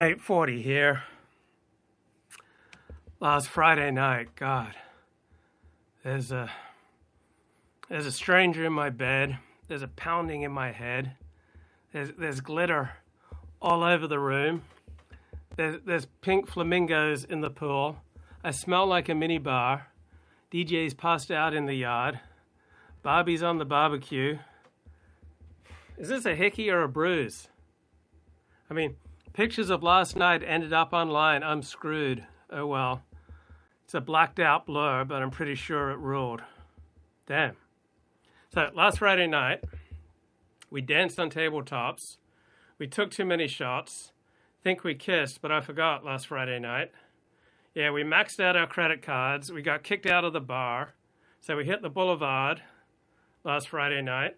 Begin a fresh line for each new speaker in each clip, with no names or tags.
8:40 here. Last Friday night, God. There's a there's a stranger in my bed. There's a pounding in my head. There's there's glitter all over the room. There's there's pink flamingos in the pool. I smell like a mini bar. DJ's passed out in the yard. Barbie's on the barbecue. Is this a hickey or a bruise? I mean, Pictures of last night ended up online. I'm screwed. Oh well. It's a blacked out blur, but I'm pretty sure it ruled. Damn. So last Friday night, we danced on tabletops. We took too many shots. Think we kissed, but I forgot last Friday night. Yeah, we maxed out our credit cards. We got kicked out of the bar. So we hit the boulevard last Friday night.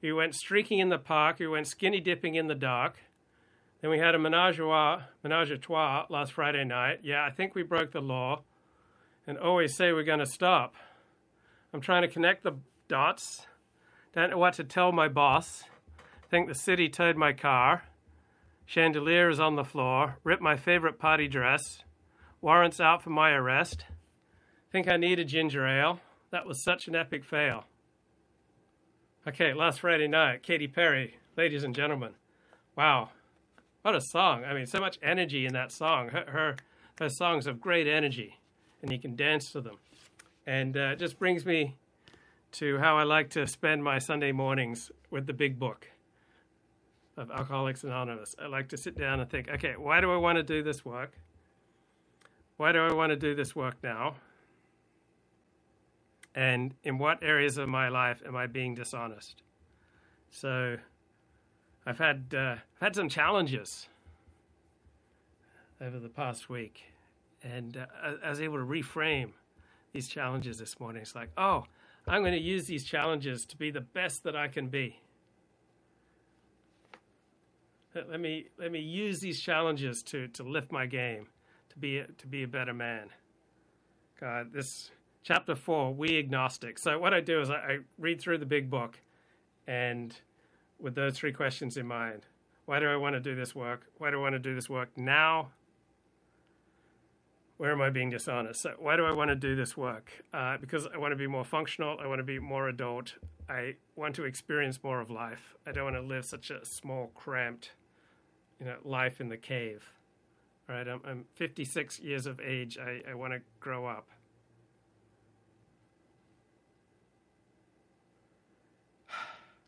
We went streaking in the park. We went skinny dipping in the dark. Then we had a menage a, menage a trois last Friday night. Yeah, I think we broke the law and always say we're going to stop. I'm trying to connect the dots. Don't know what to tell my boss. Think the city towed my car. Chandelier is on the floor. Ripped my favorite party dress. Warrants out for my arrest. Think I need a ginger ale. That was such an epic fail. Okay, last Friday night, Katy Perry, ladies and gentlemen. Wow, what a song! I mean, so much energy in that song. Her, her, her songs have great energy, and you can dance to them. And uh, it just brings me to how I like to spend my Sunday mornings with the big book of Alcoholics Anonymous. I like to sit down and think, okay, why do I want to do this work? Why do I want to do this work now? And in what areas of my life am I being dishonest? So I've had uh, had some challenges over the past week, and uh, I was able to reframe these challenges this morning. It's like, oh, I'm going to use these challenges to be the best that I can be. Let me let me use these challenges to to lift my game, to be a, to be a better man. God, this chapter four, we agnostic. So what I do is I, I read through the big book, and with those three questions in mind. Why do I want to do this work? Why do I want to do this work now? Where am I being dishonest? So why do I want to do this work? Uh, because I want to be more functional. I want to be more adult. I want to experience more of life. I don't want to live such a small, cramped, you know, life in the cave. All right, I'm, I'm 56 years of age. I, I want to grow up.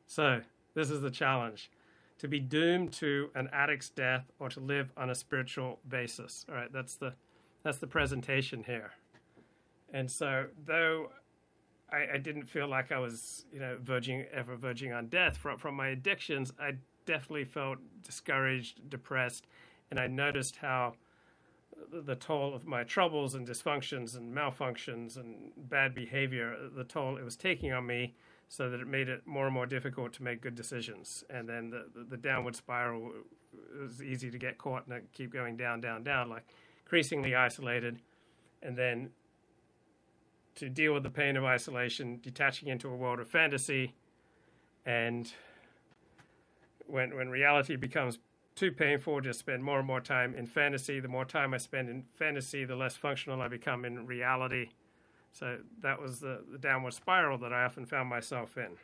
So this is the challenge to be doomed to an addict's death or to live on a spiritual basis. All right, that's the that's the presentation here. And so, though I, I didn't feel like I was, you know, verging ever verging on death from from my addictions, I definitely felt discouraged, depressed, and I noticed how the toll of my troubles and dysfunctions and malfunctions and bad behavior, the toll it was taking on me so that it made it more and more difficult to make good decisions. And then the, the, the downward spiral was easy to get caught and keep going down, down, down, like increasingly isolated. And then to deal with the pain of isolation, detaching into a world of fantasy. And when, when reality becomes too painful, just spend more and more time in fantasy. The more time I spend in fantasy, the less functional I become in reality so that was the, the downward spiral that I often found myself in.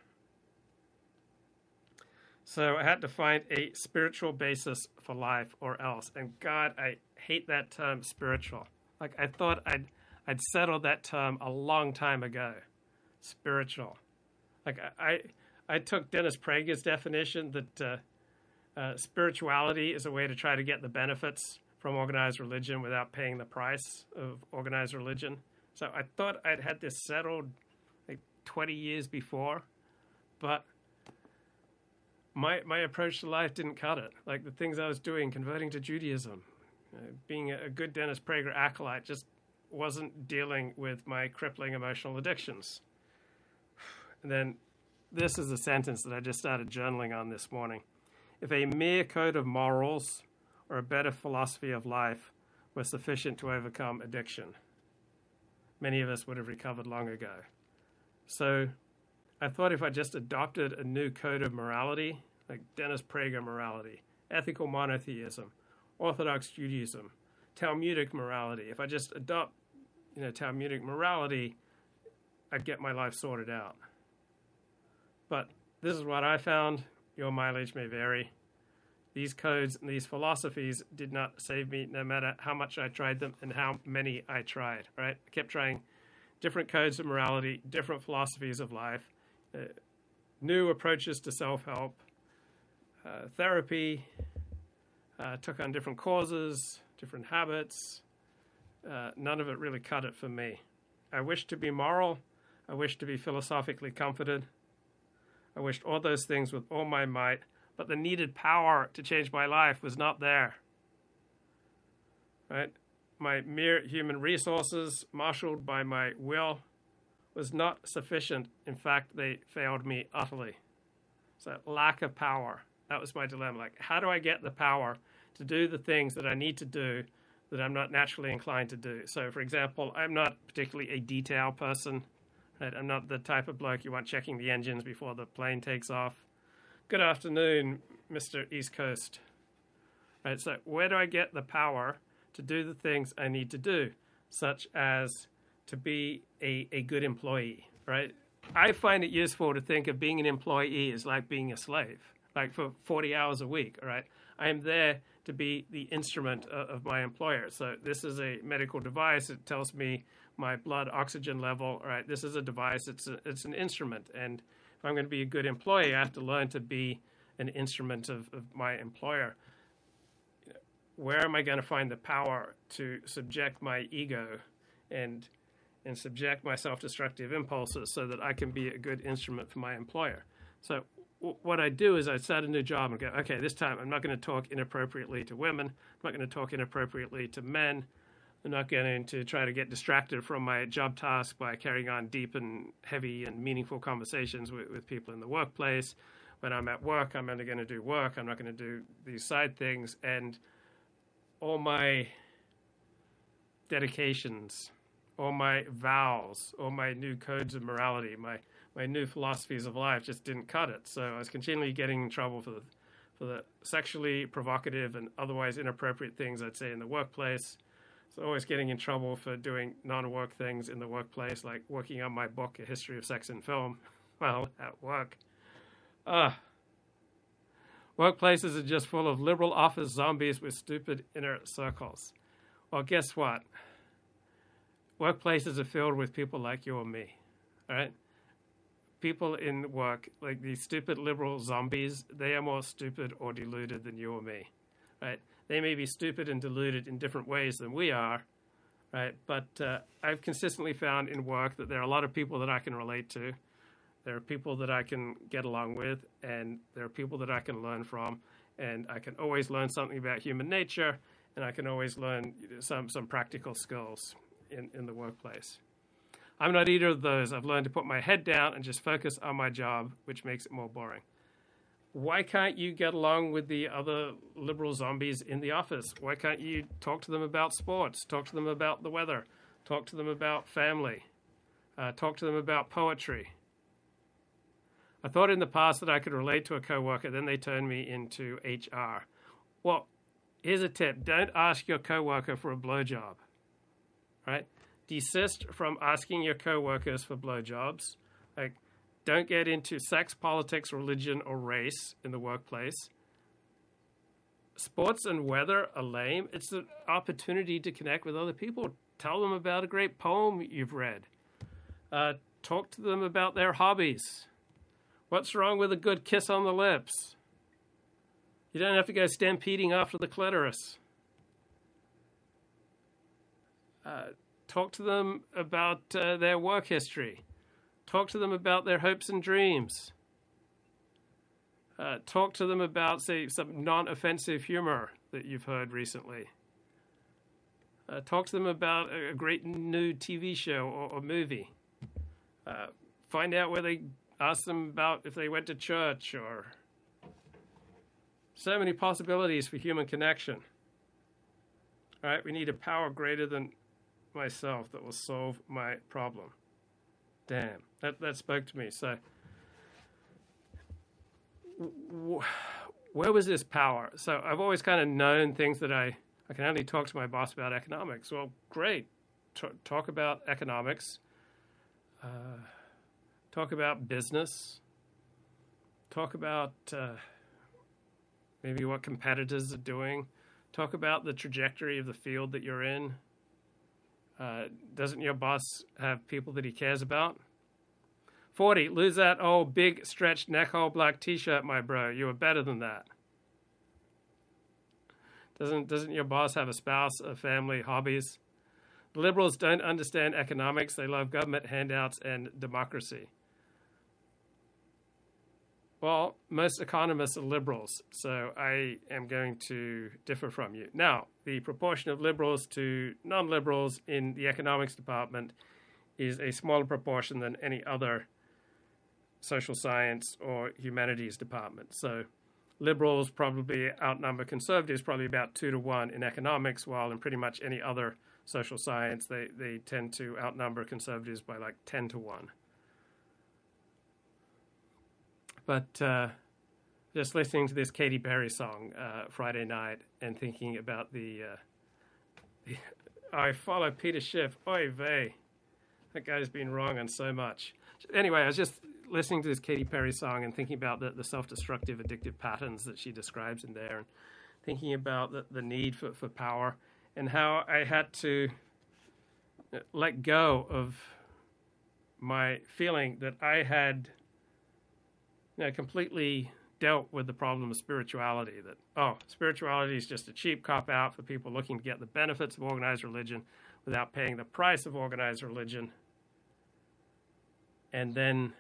So I had to find a spiritual basis for life or else. And God, I hate that term spiritual. Like I thought I'd I'd settled that term a long time ago. Spiritual. Like I I, took Dennis Prager's definition that uh, uh, spirituality is a way to try to get the benefits from organized religion without paying the price of organized religion. So I thought I'd had this settled like 20 years before, but my my approach to life didn't cut it. Like the things I was doing, converting to Judaism, uh, being a, a good Dennis Prager acolyte, just wasn't dealing with my crippling emotional addictions. And then this is a sentence that I just started journaling on this morning. If a mere code of morals or a better philosophy of life were sufficient to overcome addiction, many of us would have recovered long ago. So I thought if I just adopted a new code of morality, like Dennis Prager morality, ethical monotheism, Orthodox Judaism, Talmudic morality. If I just adopt, you know, Talmudic morality, I'd get my life sorted out. But this is what I found. Your mileage may vary. These codes and these philosophies did not save me no matter how much I tried them and how many I tried, right? I kept trying different codes of morality, different philosophies of life, uh, new approaches to self help, uh, therapy, uh, took on different causes, different habits. Uh, none of it really cut it for me. I wished to be moral. I wished to be philosophically comforted. I wished all those things with all my might but the needed power to change my life was not there. Right? My mere human resources, marshaled by my will, was not sufficient. In fact, they failed me utterly. So, lack of power. That was my dilemma. Like, how do I get the power to do the things that I need to do that I'm not naturally inclined to do? So, for example, I'm not particularly a detail person. Right? I'm not the type of bloke you want checking the engines before the plane takes off. Good afternoon, Mr. East Coast. Right, so where do I get the power to do the things I need to do, such as to be a, a good employee, right? I find it useful to think of being an employee as like being a slave, like for 40 hours a week, right? I am there to be the instrument of, of my employer. So this is a medical device. It tells me my blood oxygen level, right? This is a device. It's a, it's an instrument, and if I'm going to be a good employee, I have to learn to be an instrument of, of my employer. Where am I going to find the power to subject my ego and and subject my self-destructive impulses so that I can be a good instrument for my employer? So w- what I do is I start a new job and go, okay, this time I'm not going to talk inappropriately to women. I'm not going to talk inappropriately to men. I'm not going to try to get distracted from my job task by carrying on deep and heavy and meaningful conversations with, with people in the workplace. When I'm at work, I'm only going to do work. I'm not going to do these side things. And all my dedications, all my vows, all my new codes of morality, my, my new philosophies of life just didn't cut it. So I was continually getting in trouble for the, for the sexually provocative and otherwise inappropriate things I'd say in the workplace always getting in trouble for doing non-work things in the workplace, like working on my book, A History of Sex and Film, while at work. Uh, workplaces are just full of liberal office zombies with stupid inner circles. Well, guess what? Workplaces are filled with people like you or me, all right? People in work, like these stupid liberal zombies, they are more stupid or deluded than you or me, right? They may be stupid and deluded in different ways than we are, right? But uh, I've consistently found in work that there are a lot of people that I can relate to. There are people that I can get along with, and there are people that I can learn from. And I can always learn something about human nature, and I can always learn some, some practical skills in, in the workplace. I'm not either of those. I've learned to put my head down and just focus on my job, which makes it more boring why can't you get along with the other liberal zombies in the office? Why can't you talk to them about sports, talk to them about the weather, talk to them about family, uh, talk to them about poetry? I thought in the past that I could relate to a coworker, then they turned me into HR. Well, here's a tip don't ask your coworker for a blowjob, right? Desist from asking your coworkers for blowjobs. Like, don't get into sex, politics, religion, or race in the workplace. Sports and weather are lame. It's an opportunity to connect with other people. Tell them about a great poem you've read. Uh, talk to them about their hobbies. What's wrong with a good kiss on the lips? You don't have to go stampeding after the clitoris. Uh, talk to them about uh, their work history. Talk to them about their hopes and dreams. Uh, talk to them about, say, some non offensive humor that you've heard recently. Uh, talk to them about a, great new TV show or, or movie. Uh, find out where they ask them about if they went to church or so many possibilities for human connection. All right, we need a power greater than myself that will solve my problem. Damn, that that spoke to me. So, where was this power? So I've always kind of known things that I, I can only talk to my boss about economics. Well, great. T- talk about economics. Uh, talk about business. Talk about uh, maybe what competitors are doing. Talk about the trajectory of the field that you're in. Uh, doesn't your boss have people that he cares about? 40. Lose that old big stretched neck hole black t shirt, my bro. You were better than that. Doesn't, doesn't your boss have a spouse, a family, hobbies? Liberals don't understand economics. They love government handouts and democracy. Well, most economists are liberals, so I am going to differ from you. Now, the proportion of liberals to non liberals in the economics department is a smaller proportion than any other social science or humanities department. So, liberals probably outnumber conservatives probably about two to one in economics, while in pretty much any other social science, they, they tend to outnumber conservatives by like 10 to 1. But uh, just listening to this Katy Perry song uh, Friday night and thinking about the, uh, the I follow Peter Schiff. Oy vey. That guy's been wrong on so much. Anyway, I was just listening to this Katy Perry song and thinking about the, the self destructive addictive patterns that she describes in there and thinking about the, the need for, for power and how I had to let go of my feeling that I had you know, completely dealt with the problem of spirituality that, oh, spirituality is just a cheap cop out for people looking to get the benefits of organized religion without paying the price of organized religion. And then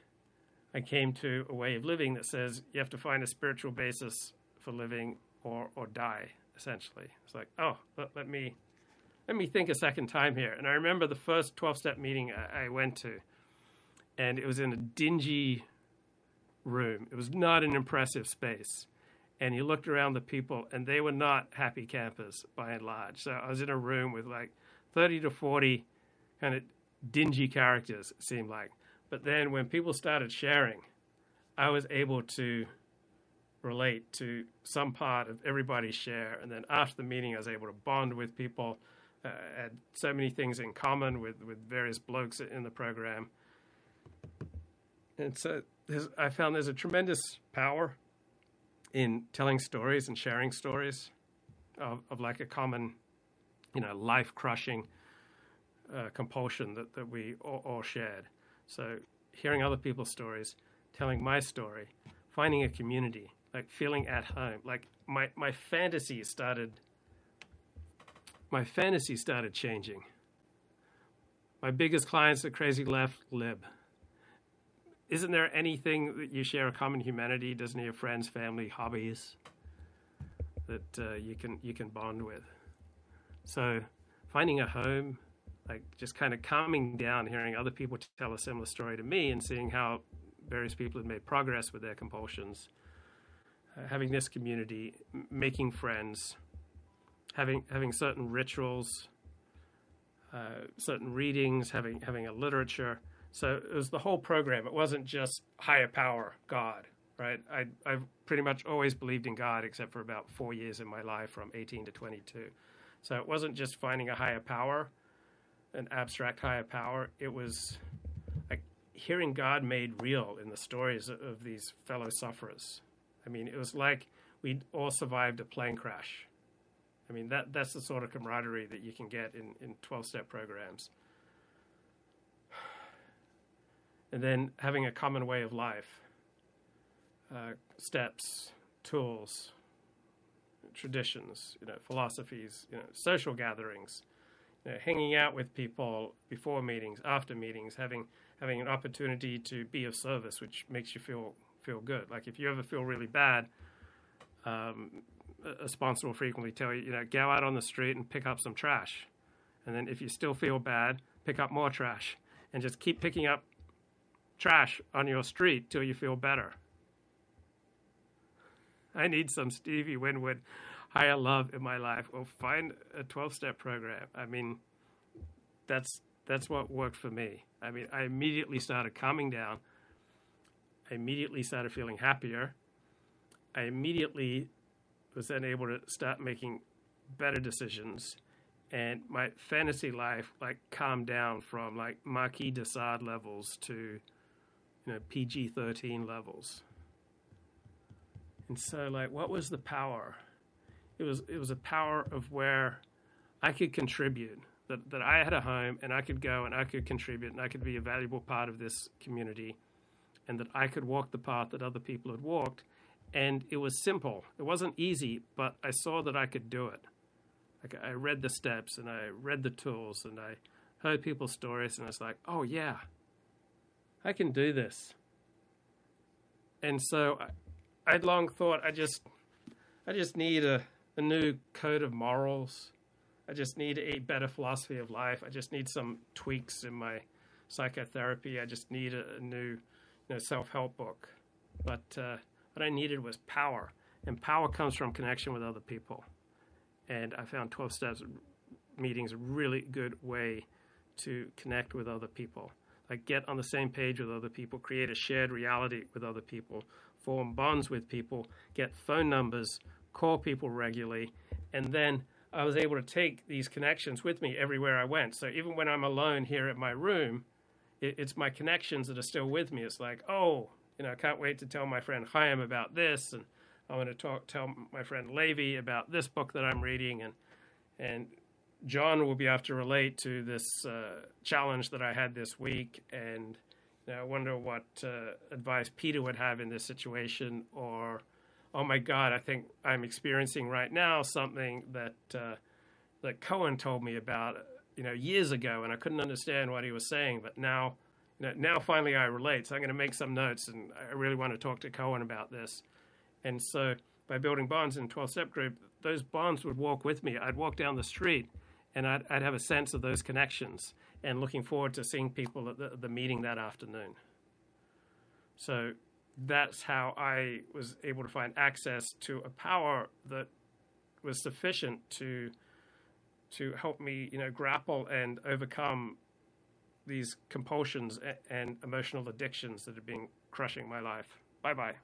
I came to a way of living that says you have to find a spiritual basis for living or, or die, essentially. It's like, oh, let, let me let me think a second time here. And I remember the first 12 step meeting I, I went to, and it was in a dingy room. It was not an impressive space. And you looked around the people, and they were not happy campers by and large. So I was in a room with like 30 to 40 kind of dingy characters, it seemed like. But then when people started sharing, I was able to relate to some part of everybody's share. And then after the meeting, I was able to bond with people, uh, had so many things in common with, with various blokes in the program. And so I found there's a tremendous power in telling stories and sharing stories of, of like a common, you know, life crushing uh, compulsion that, that we all, all shared. So hearing other people's stories, telling my story, finding a community, like feeling at home. Like my, my fantasy started my fantasy started changing. My biggest clients are crazy left lib isn't there anything that you share a common humanity? Doesn't have friends, family, hobbies that uh, you can you can bond with? So finding a home, like just kind of calming down, hearing other people tell a similar story to me, and seeing how various people have made progress with their compulsions. Uh, having this community, m- making friends, having having certain rituals, uh, certain readings, having having a literature so it was the whole program. It wasn't just higher power, God, right? I, I've pretty much always believed in God, except for about four years in my life from 18 to 22. So it wasn't just finding a higher power, an abstract higher power. It was like hearing God made real in the stories of these fellow sufferers. I mean, it was like we all survived a plane crash. I mean, that, that's the sort of camaraderie that you can get in, in 12 step programs. And then having a common way of life, uh, steps, tools, traditions, you know, philosophies, you know, social gatherings, you know, hanging out with people before meetings, after meetings, having having an opportunity to be of service, which makes you feel feel good. Like if you ever feel really bad, um, a sponsor will frequently tell you, you know, go out on the street and pick up some trash, and then if you still feel bad, pick up more trash, and just keep picking up trash on your street till you feel better. I need some Stevie Winwood higher love in my life. Well, find a 12 step program. I mean, that's that's what worked for me. I mean, I immediately started calming down. I immediately started feeling happier. I immediately was then able to start making better decisions and my fantasy life like calmed down from like Marquis de Sade levels to you know PG thirteen levels. And so like what was the power? It was it was a power of where I could contribute. That that I had a home and I could go and I could contribute and I could be a valuable part of this community and that I could walk the path that other people had walked. And it was simple. It wasn't easy, but I saw that I could do it. Like I read the steps and I read the tools and I heard people's stories and I was like, oh yeah, I can do this. And so I, I'd long thought I just I just need a, a new code of morals. I just need a better philosophy of life. I just need some tweaks in my psychotherapy. I just need a, a new you know, self help book. But uh, what I needed was power, and power comes from connection with other people and I found 12 steps meetings a really good way to connect with other people. Like get on the same page with other people, create a shared reality with other people, form bonds with people, get phone numbers, call people regularly, and then I was able to take these connections with me everywhere I went. So even when I'm alone here at my room, it, it's my connections that are still with me. It's like, oh, you know, I can't wait to tell my friend Chaim about this, and I want to talk, tell my friend Levi about this book that I'm reading, and and John will be able to relate to this uh, challenge that I had this week, and you know, I wonder what uh, advice Peter would have in this situation, or oh my God, I think I'm experiencing right now something that uh, that Cohen told me about, you know, years ago, and I couldn't understand what he was saying, but now. You know, now finally I relate, so I'm going to make some notes, and I really want to talk to Cohen about this. And so by building bonds in 12 step group, those bonds would walk with me. I'd walk down the street and I'd, I'd have a sense of those connections and looking forward to seeing people at the, the meeting that afternoon. So that's how I was able to find access to a power that was sufficient to to help me, you know, grapple and overcome these compulsions and emotional addictions that have been crushing my life. Bye bye.